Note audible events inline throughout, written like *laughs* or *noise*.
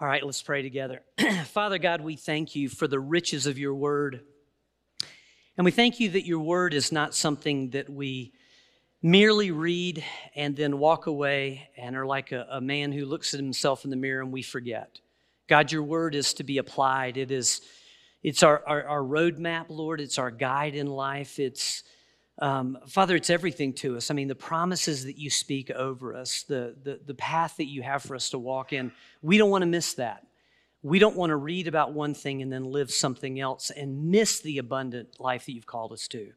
All right, let's pray together. *clears throat* Father God, we thank you for the riches of your word. And we thank you that your word is not something that we merely read and then walk away and are like a, a, man who looks at himself in the mirror and we forget. God, your word is to be applied. It is, it's our, our, our roadmap, Lord. It's our guide in life. It's, um, Father, it's everything to us. I mean, the promises that you speak over us, the, the, the path that you have for us to walk in, we don't want to miss that. We don't want to read about one thing and then live something else and miss the abundant life that you've called us to.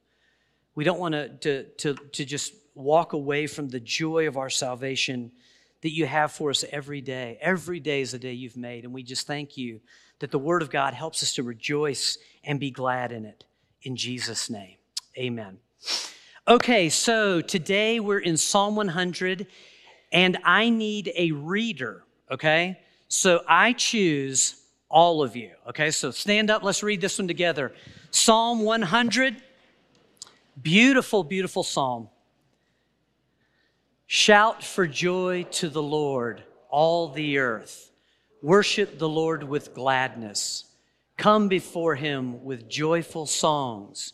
We don't want to, to, to, to just walk away from the joy of our salvation that you have for us every day. Every day is a day you've made. And we just thank you that the Word of God helps us to rejoice and be glad in it. In Jesus' name, amen. Okay, so today we're in Psalm 100, and I need a reader, okay? So I choose all of you, okay? So stand up, let's read this one together. Psalm 100. Beautiful, beautiful psalm. Shout for joy to the Lord, all the earth. Worship the Lord with gladness. Come before him with joyful songs.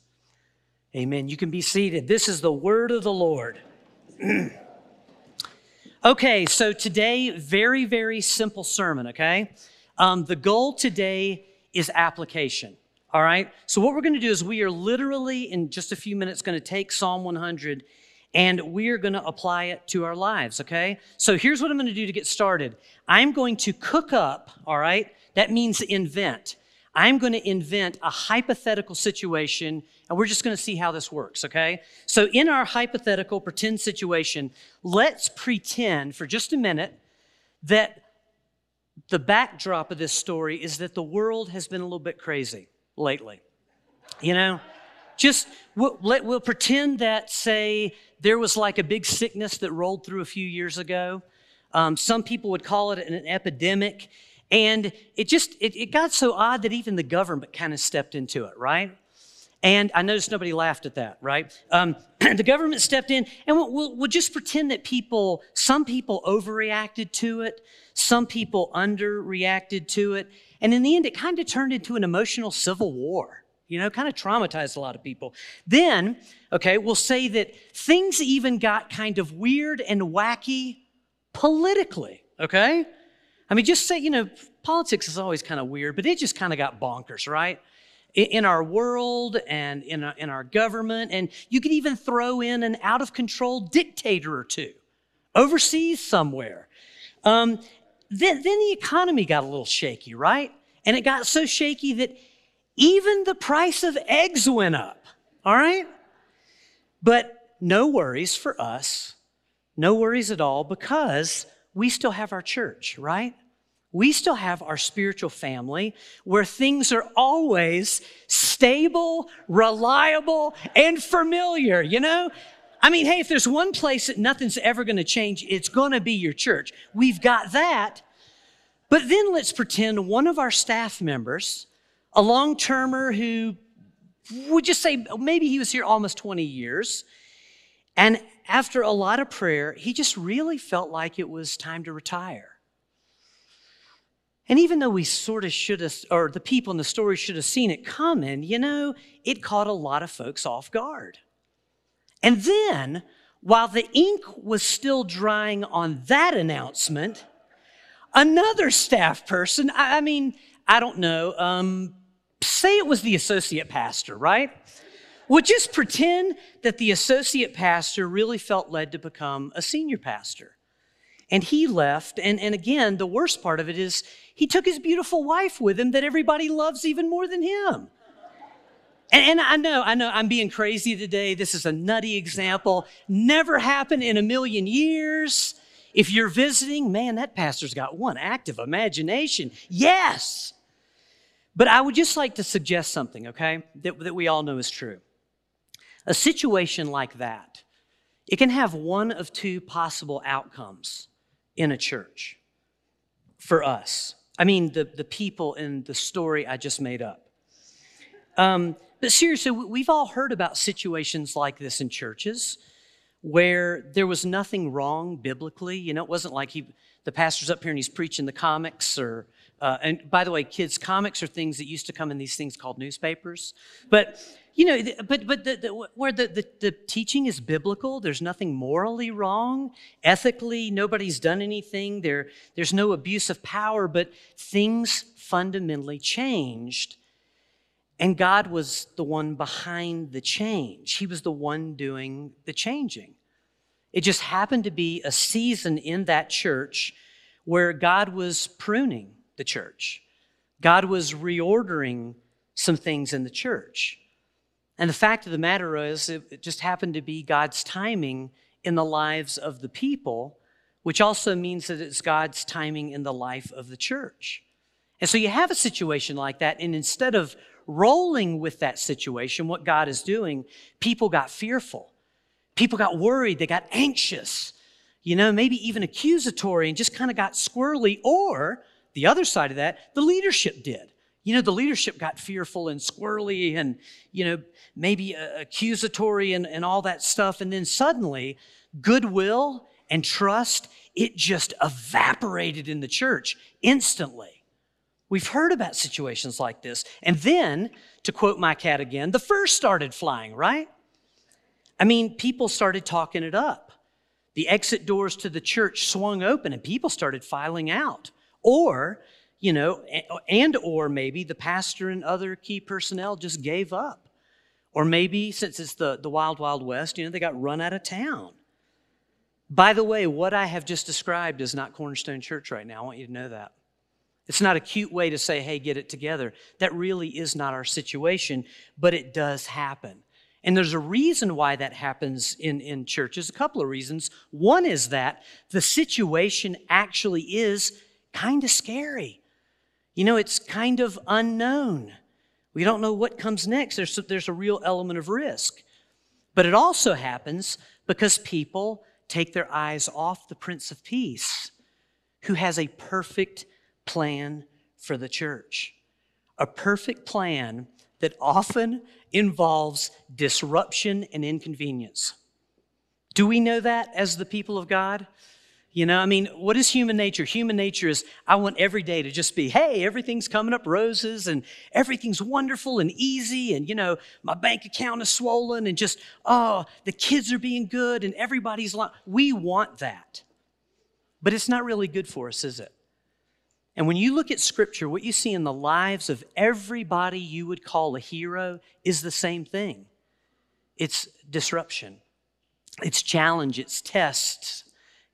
Amen. You can be seated. This is the word of the Lord. *clears throat* okay, so today, very, very simple sermon, okay? Um, the goal today is application. All right? So, what we're going to do is we are literally, in just a few minutes, going to take Psalm 100 and we are going to apply it to our lives, okay? So, here's what I'm going to do to get started I'm going to cook up, all right? That means invent. I'm going to invent a hypothetical situation, and we're just going to see how this works, okay? So, in our hypothetical pretend situation, let's pretend for just a minute that the backdrop of this story is that the world has been a little bit crazy lately. You know, just we'll, let, we'll pretend that, say, there was like a big sickness that rolled through a few years ago. Um, some people would call it an epidemic. And it just, it, it got so odd that even the government kind of stepped into it, right? And I noticed nobody laughed at that, right? Um, *clears throat* the government stepped in, and we'll, we'll, we'll, just pretend that people, some people overreacted to it, some people underreacted to it, and in the end, it kind of turned into an emotional civil war, you know, kind of traumatized a lot of people. Then, okay, we'll say that things even got kind of weird and wacky politically, okay? I mean, just say, you know, politics is always kind of weird, but it just kind of got bonkers, right? In our world and in our, in our government, and you could even throw in an out of control dictator or two overseas somewhere. Um, then, then the economy got a little shaky, right? And it got so shaky that even the price of eggs went up, all right? But no worries for us, no worries at all, because we still have our church, right? We still have our spiritual family where things are always stable, reliable, and familiar, you know? I mean, hey, if there's one place that nothing's ever going to change, it's going to be your church. We've got that. But then let's pretend one of our staff members, a long termer who would just say maybe he was here almost 20 years, and after a lot of prayer, he just really felt like it was time to retire. And even though we sort of should have, or the people in the story should have seen it coming, you know, it caught a lot of folks off guard. And then, while the ink was still drying on that announcement, another staff person, I, mean, I don't know, um, say it was the associate pastor, right? Well, just pretend that the associate pastor really felt led to become a senior pastor. And he left. And, and again, the worst part of it is he took his beautiful wife with him that everybody loves even more than him. And, and, I know, I know I'm being crazy today. This is a nutty example. Never happened in a million years. If you're visiting, man, that pastor's got one active imagination. Yes. But I would just like to suggest something, okay, that, that we all know is true. A situation like that, it can have one of two possible outcomes in a church for us. I mean, the, the people in the story I just made up. Um, but seriously, we've all heard about situations like this in churches where there was nothing wrong biblically. You know, it wasn't like he, the pastor's up here and he's preaching the comics or, uh, and by the way, kids, comics are things that used to come in these things called newspapers. But, you know, but, but the, the, where the, the, the teaching is biblical, there's nothing morally wrong. Ethically, nobody's done anything. There, there's no abuse of power, but things fundamentally changed. And God was the one behind the change. He was the one doing the changing. It just happened to be a season in that church where God was pruning the church. God was reordering some things in the church. And the fact of the matter is, it just happened to be God's timing in the lives of the people, which also means that it's God's timing in the life of the church. And so you have a situation like that, and instead of rolling with that situation, what God is doing, people got fearful. People got worried. They got anxious, you know, maybe even accusatory and just kind of got squirrely. Or the other side of that, the leadership did. You know, the leadership got fearful and squirrely and, you know, maybe uh, accusatory and, and all that stuff. And then suddenly, goodwill and trust, it just evaporated in the church instantly. We've heard about situations like this. And then, to quote my cat again, the first started flying, right? I mean, people started talking it up. The exit doors to the church swung open and people started filing out. Or, you know, and or maybe the pastor and other key personnel just gave up. Or maybe since it's the, the wild, wild west, you know, they got run out of town. By the way, what I have just described is not Cornerstone Church right now. I want you to know that. It's not a cute way to say, hey, get it together. That really is not our situation, but it does happen. And there's a reason why that happens in, in churches, a couple of reasons. One is that the situation actually is kind of scary. You know, it's kind of unknown. We don't know what comes next. There's, there's a real element of risk. But it also happens because people take their eyes off the Prince of Peace, who has a perfect plan for the church. A perfect plan that often involves disruption and inconvenience. Do we know that as the people of God? You know, I mean, what is human nature? Human nature is I want every day to just be, hey, everything's coming up roses and everything's wonderful and easy. And, you know, my bank account is swollen and just, oh, the kids are being good and everybody's, li-. we want that. But it's not really good for us, is it? And when you look at scripture, what you see in the lives of everybody you would call a hero is the same thing it's disruption, it's challenge, it's tests.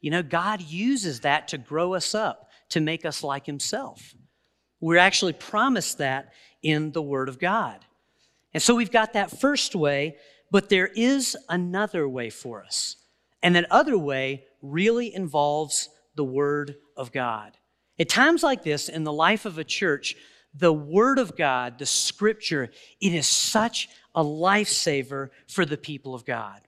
You know, God uses that to grow us up, to make us like Himself. We're actually promised that in the Word of God. And so we've got that first way, but there is another way for us. And that other way really involves the Word of God. At times like this in the life of a church, the Word of God, the Scripture, it is such a lifesaver for the people of God.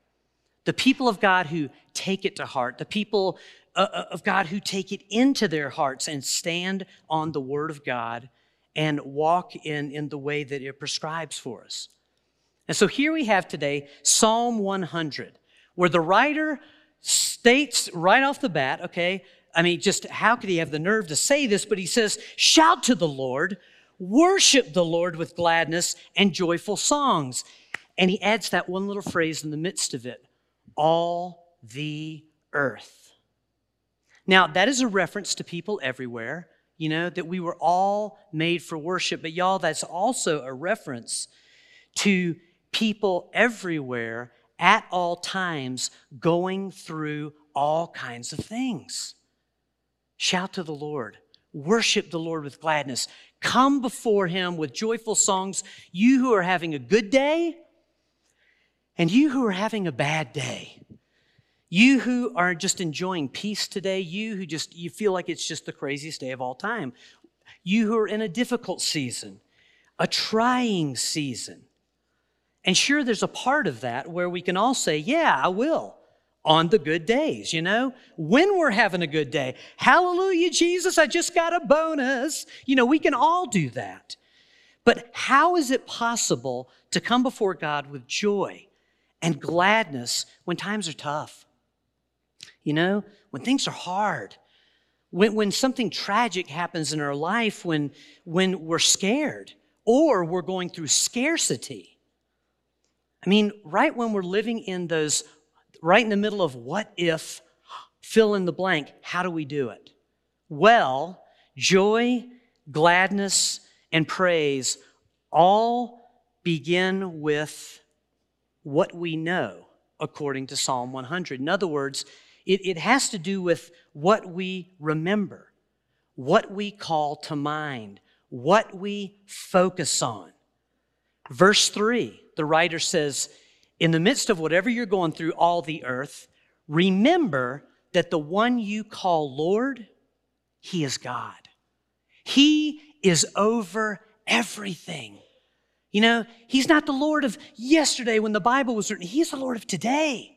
The people of God who take it to heart, the people uh, uh, of God who take it into their hearts and stand on the Word of God and walk in, in the way that it prescribes for us. And so here we have today Psalm 100, where the writer states right off the bat, okay, I mean, just how could he have the nerve to say this? But he says, Shout to the Lord, worship the Lord with gladness and joyful songs. And he adds that one little phrase in the midst of it all the earth. Now, that is a reference to people everywhere, you know, that we were all made for worship. But y'all, that's also a reference to people everywhere at all times going through all kinds of things. Shout to the Lord. Worship the Lord with gladness. Come before him with joyful songs, you who are having a good day and you who are having a bad day. You who are just enjoying peace today, you who just you feel like it's just the craziest day of all time. You who are in a difficult season, a trying season. And sure there's a part of that where we can all say, "Yeah, I will." On the good days, you know, when we're having a good day. Hallelujah, Jesus, I just got a bonus. You know, we can all do that. But how is it possible to come before God with joy and gladness when times are tough? You know, when things are hard, when, when something tragic happens in our life, when, when we're scared or we're going through scarcity. I mean, right when we're living in those, right in the middle of what if, fill in the blank, how do we do it? Well, joy, gladness, and praise all begin with what we know according to Psalm 100. In other words, it, it has to do with what we remember, what we call to mind, what we focus on. Verse 3, the writer says, In the midst of whatever you're going through, all the earth, remember that the one you call Lord, He is God. He is over everything. You know, He's not the Lord of yesterday when the Bible was written, He's the Lord of today.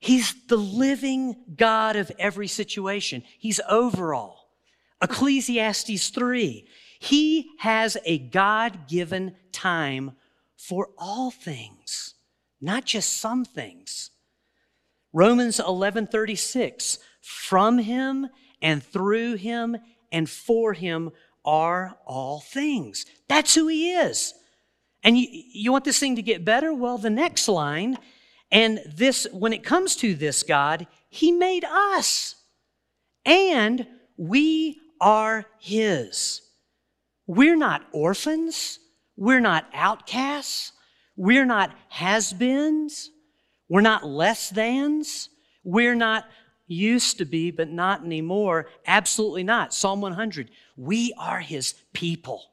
He's the living God of every situation. He's overall. Ecclesiastes 3. He has a God given time for all things, not just some things. Romans 11:36 From him and through him and for him are all things. That's who he is. And you, you want this thing to get better? Well, the next line and this, when it comes to this God, He made us. And we are His. We're not orphans. We're not outcasts. We're not has beens. We're not less thans. We're not used to be, but not anymore. Absolutely not. Psalm 100. We are His people.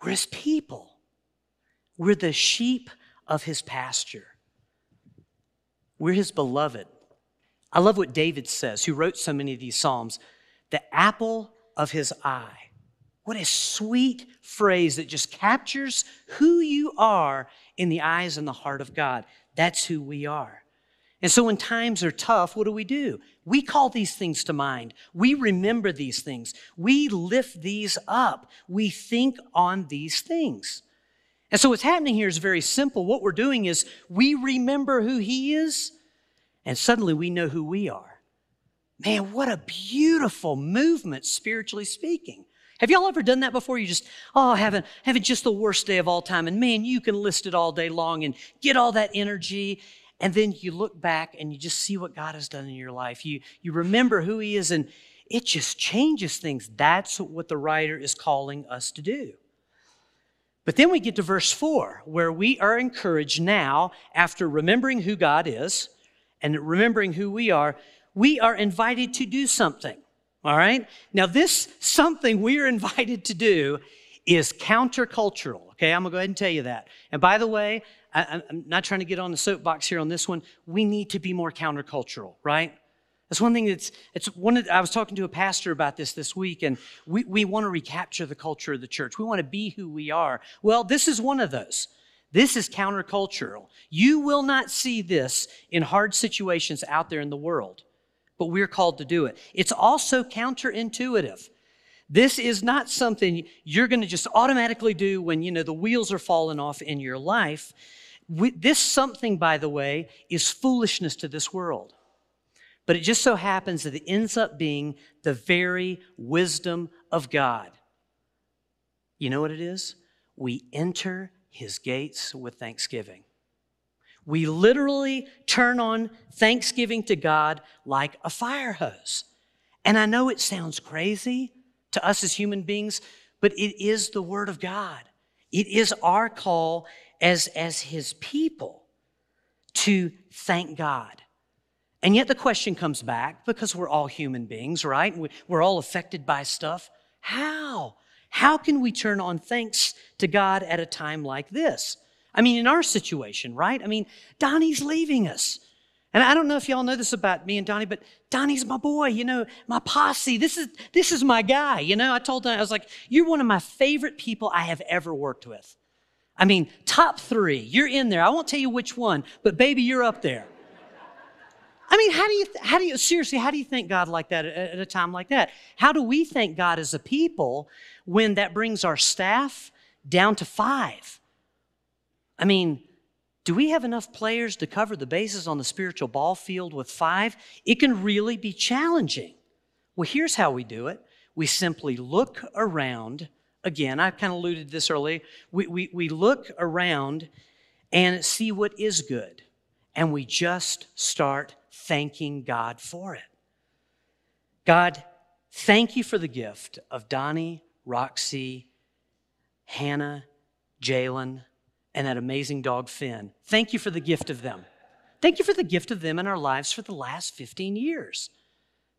We're His people. We're the sheep of his pasture. We're his beloved. I love what David says, who wrote so many of these Psalms the apple of his eye. What a sweet phrase that just captures who you are in the eyes and the heart of God. That's who we are. And so when times are tough, what do we do? We call these things to mind. We remember these things. We lift these up. We think on these things. And so, what's happening here is very simple. What we're doing is we remember who He is, and suddenly we know who we are. Man, what a beautiful movement, spiritually speaking. Have y'all ever done that before? You just, oh, having, having just the worst day of all time. And man, you can list it all day long and get all that energy. And then you look back and you just see what God has done in your life. You, you remember who He is, and it just changes things. That's what the writer is calling us to do. But then we get to verse 4, where we are encouraged now, after remembering who God is and remembering who we are, we are invited to do something. All right? Now, this something we are *laughs* invited to do is countercultural. Okay, I'm gonna go ahead and tell you that. And by the way, I, am not trying to get on the soapbox here on this one. We need to be more countercultural, right? That's one thing that's, it's one of, I was talking to a pastor about this this week, and we, we want to recapture the culture of the church. We want to be who we are. Well, this is one of those. This is countercultural. You will not see this in hard situations out there in the world, but we're called to do it. It's also counterintuitive. This is not something you're going to just automatically do when, you know, the wheels are falling off in your life. We, this something, by the way, is foolishness to this world. But it just so happens that it ends up being the very wisdom of God. You know what it is? We enter his gates with thanksgiving. We literally turn on thanksgiving to God like a fire hose. And I know it sounds crazy to us as human beings, but it is the Word of God. It is our call as, as His people to thank God. And yet the question comes back because we're all human beings, right? We're all affected by stuff. How? How can we turn on thanks to God at a time like this? I mean, in our situation, right? I mean, Donnie's leaving us. And I don't know if y'all know this about me and Donnie, but Donnie's my boy, you know, my posse. This is this is my guy. You know, I told Donnie, I was like, you're one of my favorite people I have ever worked with. I mean, top three. You're in there. I won't tell you which one, but baby, you're up there. I mean, how do you, how do you, seriously, how do you thank God like that at, a time like that? How do we thank God as a people when that brings our staff down to five? I mean, do we have enough players to cover the bases on the spiritual ball field with five? It can really be challenging. Well, here's how we do it we simply look around. Again, I kind of alluded to this earlier. We, we, we look around and see what is good, and we just start thanking God for it. God, thank you for the gift of Donnie, Roxy, Hannah, Jalen, and that amazing dog, Finn. Thank you for the gift of them. Thank you for the gift of them in our lives for the last 15 years.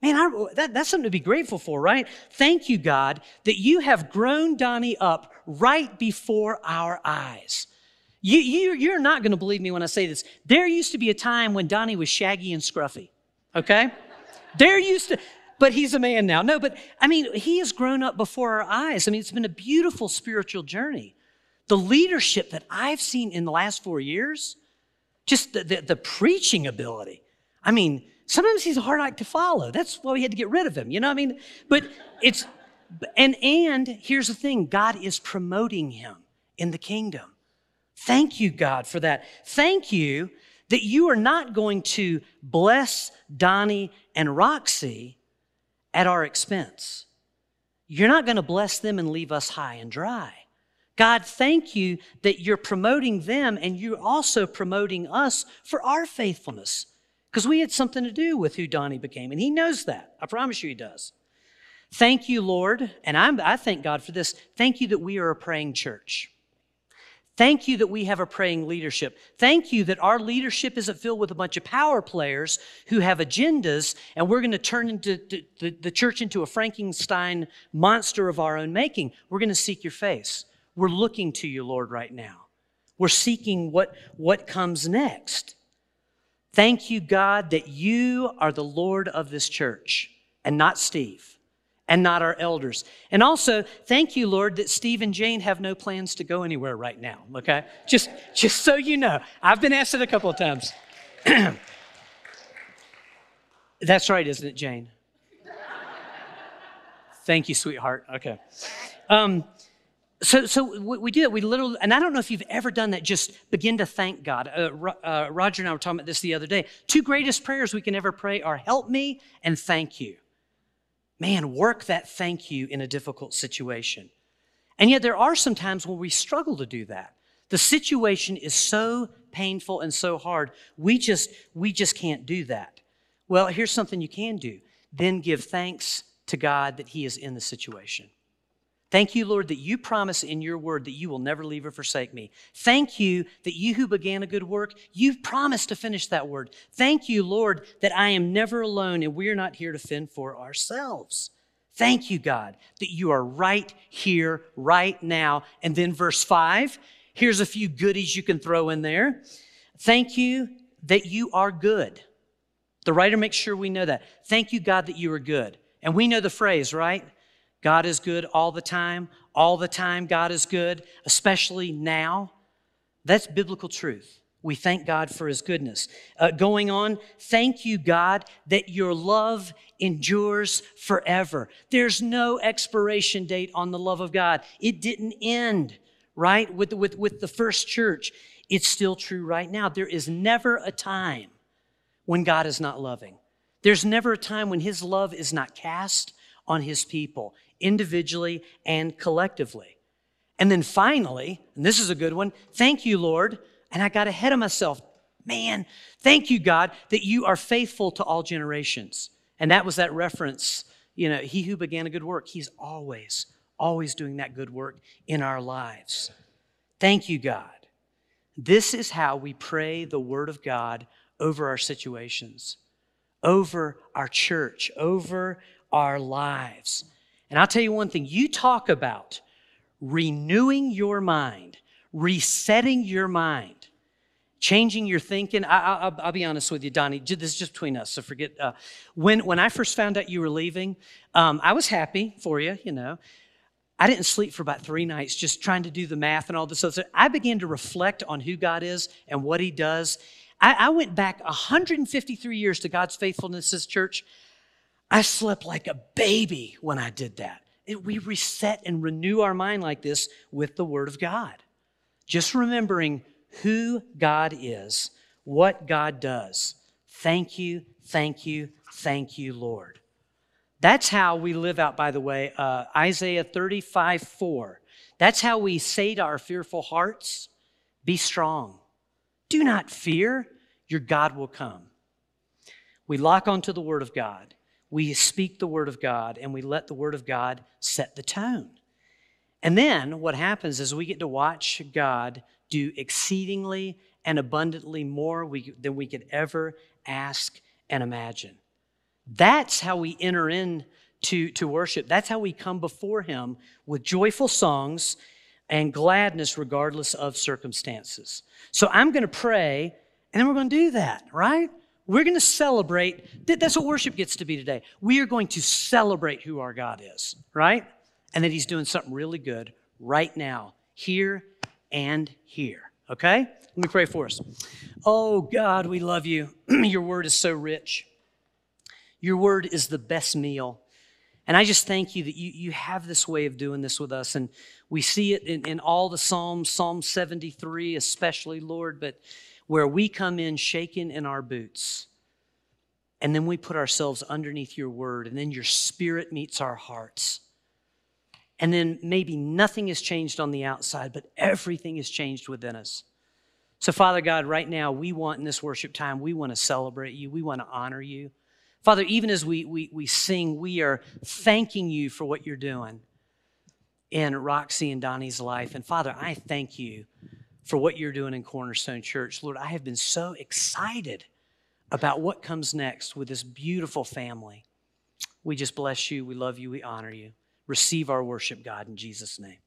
Man, I, that, that's something to be grateful for, right? Thank you, God, that you have grown Donnie up right before our eyes. You, you, you're not going to believe me when I say this. There used to be a time when Donnie was shaggy and scruffy, okay? there used to, but he's a man now. No, but I mean, he has grown up before our eyes. I mean, it's been a beautiful spiritual journey. The leadership that I've seen in the last four years, just the, the, the preaching ability. I mean, sometimes he's a hard act to follow. That's why we had to get rid of him. You know what I mean? But it's, and, and here's the thing God is promoting him in the kingdom. Thank you, God, for that. Thank you that you are not going to bless Donnie and Roxy at our expense. You're not going to bless them and leave us high and dry. God, thank you that you're promoting them and you're also promoting us for our faithfulness because we had something to do with who Donnie became, and he knows that. I promise you he does. Thank you, Lord, and I'm, I thank God for this. Thank you that we are a praying church. Thank you that we have a praying leadership. Thank you that our leadership isn't filled with a bunch of power players who have agendas, and we're going to turn into the, the church into a Frankenstein monster of our own making. We're going to seek your face. We're looking to you, Lord, right now. We're seeking what, what comes next. Thank you, God, that you are the Lord of this church and not Steve and not our elders. And also, thank you, Lord, that Steve and Jane have no plans to go anywhere right now, okay? Just, just so you know. I've been asked it a couple of times. *clears throat* That's right, isn't it, Jane? Thank you, sweetheart. Okay. Um, so, so we do that. We literally, and I don't know if you've ever done that, just begin to thank God. Uh, uh, Roger and I were talking about this the other day. Two greatest prayers we can ever pray are help me and thank you. Man, work that thank you in a difficult situation. And yet there are some times where we struggle to do that. The situation is so painful and so hard, we just, we just can't do that. Well, here's something you can do. Then give thanks to God that He is in the situation. Thank you, Lord, that you promise in your word that you will never leave or forsake me. Thank you that you who began a good work, you've promised to finish that word. Thank you, Lord, that I am never alone and we're not here to fend for ourselves. Thank you, God, that you are right here, right now. And then verse five, here's a few goodies you can throw in there. Thank you that you are good. The writer makes sure we know that. Thank you, God, that you are good. And we know the phrase, right? God is good all the time. All the time, God is good, especially now. That's biblical truth. We thank God for his goodness. Uh, going on, thank you, God, that your love endures forever. There's no expiration date on the love of God. It didn't end, right, with, with, with the first church. It's still true right now. There is never a time when God is not loving. There's never a time when his love is not cast on his people individually and collectively. And then finally, and this is a good one, thank you, Lord. And I got ahead of myself. Man, thank you, God, that you are faithful to all generations. And that was that reference, you know, he who began a good work, he's always, always doing that good work in our lives. Thank you, God. This is how we pray the word of God over our situations, over our church, over our lives. And I'll tell you one thing you talk about renewing your mind, resetting your mind, changing your thinking. I, will be honest with you, Donnie. This is just between us, so forget. Uh, when when I first found out you were leaving, um, I was happy for you. You know, I didn't sleep for about three nights just trying to do the math and all this other stuff. So I began to reflect on who God is and what He does. I, I went back 153 years to God's faithfulness as church. I slept like a baby when I did that. We reset and renew our mind like this with the Word of God. Just remembering who God is, what God does. Thank you, thank you, thank you, Lord. That's how we live out, by the way, uh, Isaiah 35 4. That's how we say to our fearful hearts, Be strong. Do not fear, your God will come. We lock onto the Word of God. We speak the Word of God, and we let the Word of God set the tone. And then what happens is we get to watch God do exceedingly and abundantly more we, than we could ever ask and imagine. That's how we enter in to, to worship. That's how we come before Him with joyful songs and gladness regardless of circumstances. So I'm going to pray, and then we're going to do that, right? We're going to celebrate. That's what worship gets to be today. We are going to celebrate who our God is, right? And that He's doing something really good right now, here and here. Okay? Let me pray for us. Oh, God, we love you. *clears throat* Your word is so rich. Your word is the best meal. And I just thank you that you, you have this way of doing this with us. And we see it in, in all the Psalms, Psalm 73 especially, Lord, but where we come in shaken in our boots. And then we put ourselves underneath your word, and then your spirit meets our hearts. And then maybe nothing has changed on the outside, but everything has changed within us. So, Father God, right now, we want in this worship time, we want to celebrate you, we want to honor you. Father, even as we, we, we sing, we are thanking you for what you're doing in Roxy and Donnie's life. And Father, I thank you for what you're doing in Cornerstone Church. Lord, I have been so excited about what comes next with this beautiful family. We just bless you. We love you. We honor you. Receive our worship, God, in Jesus' name.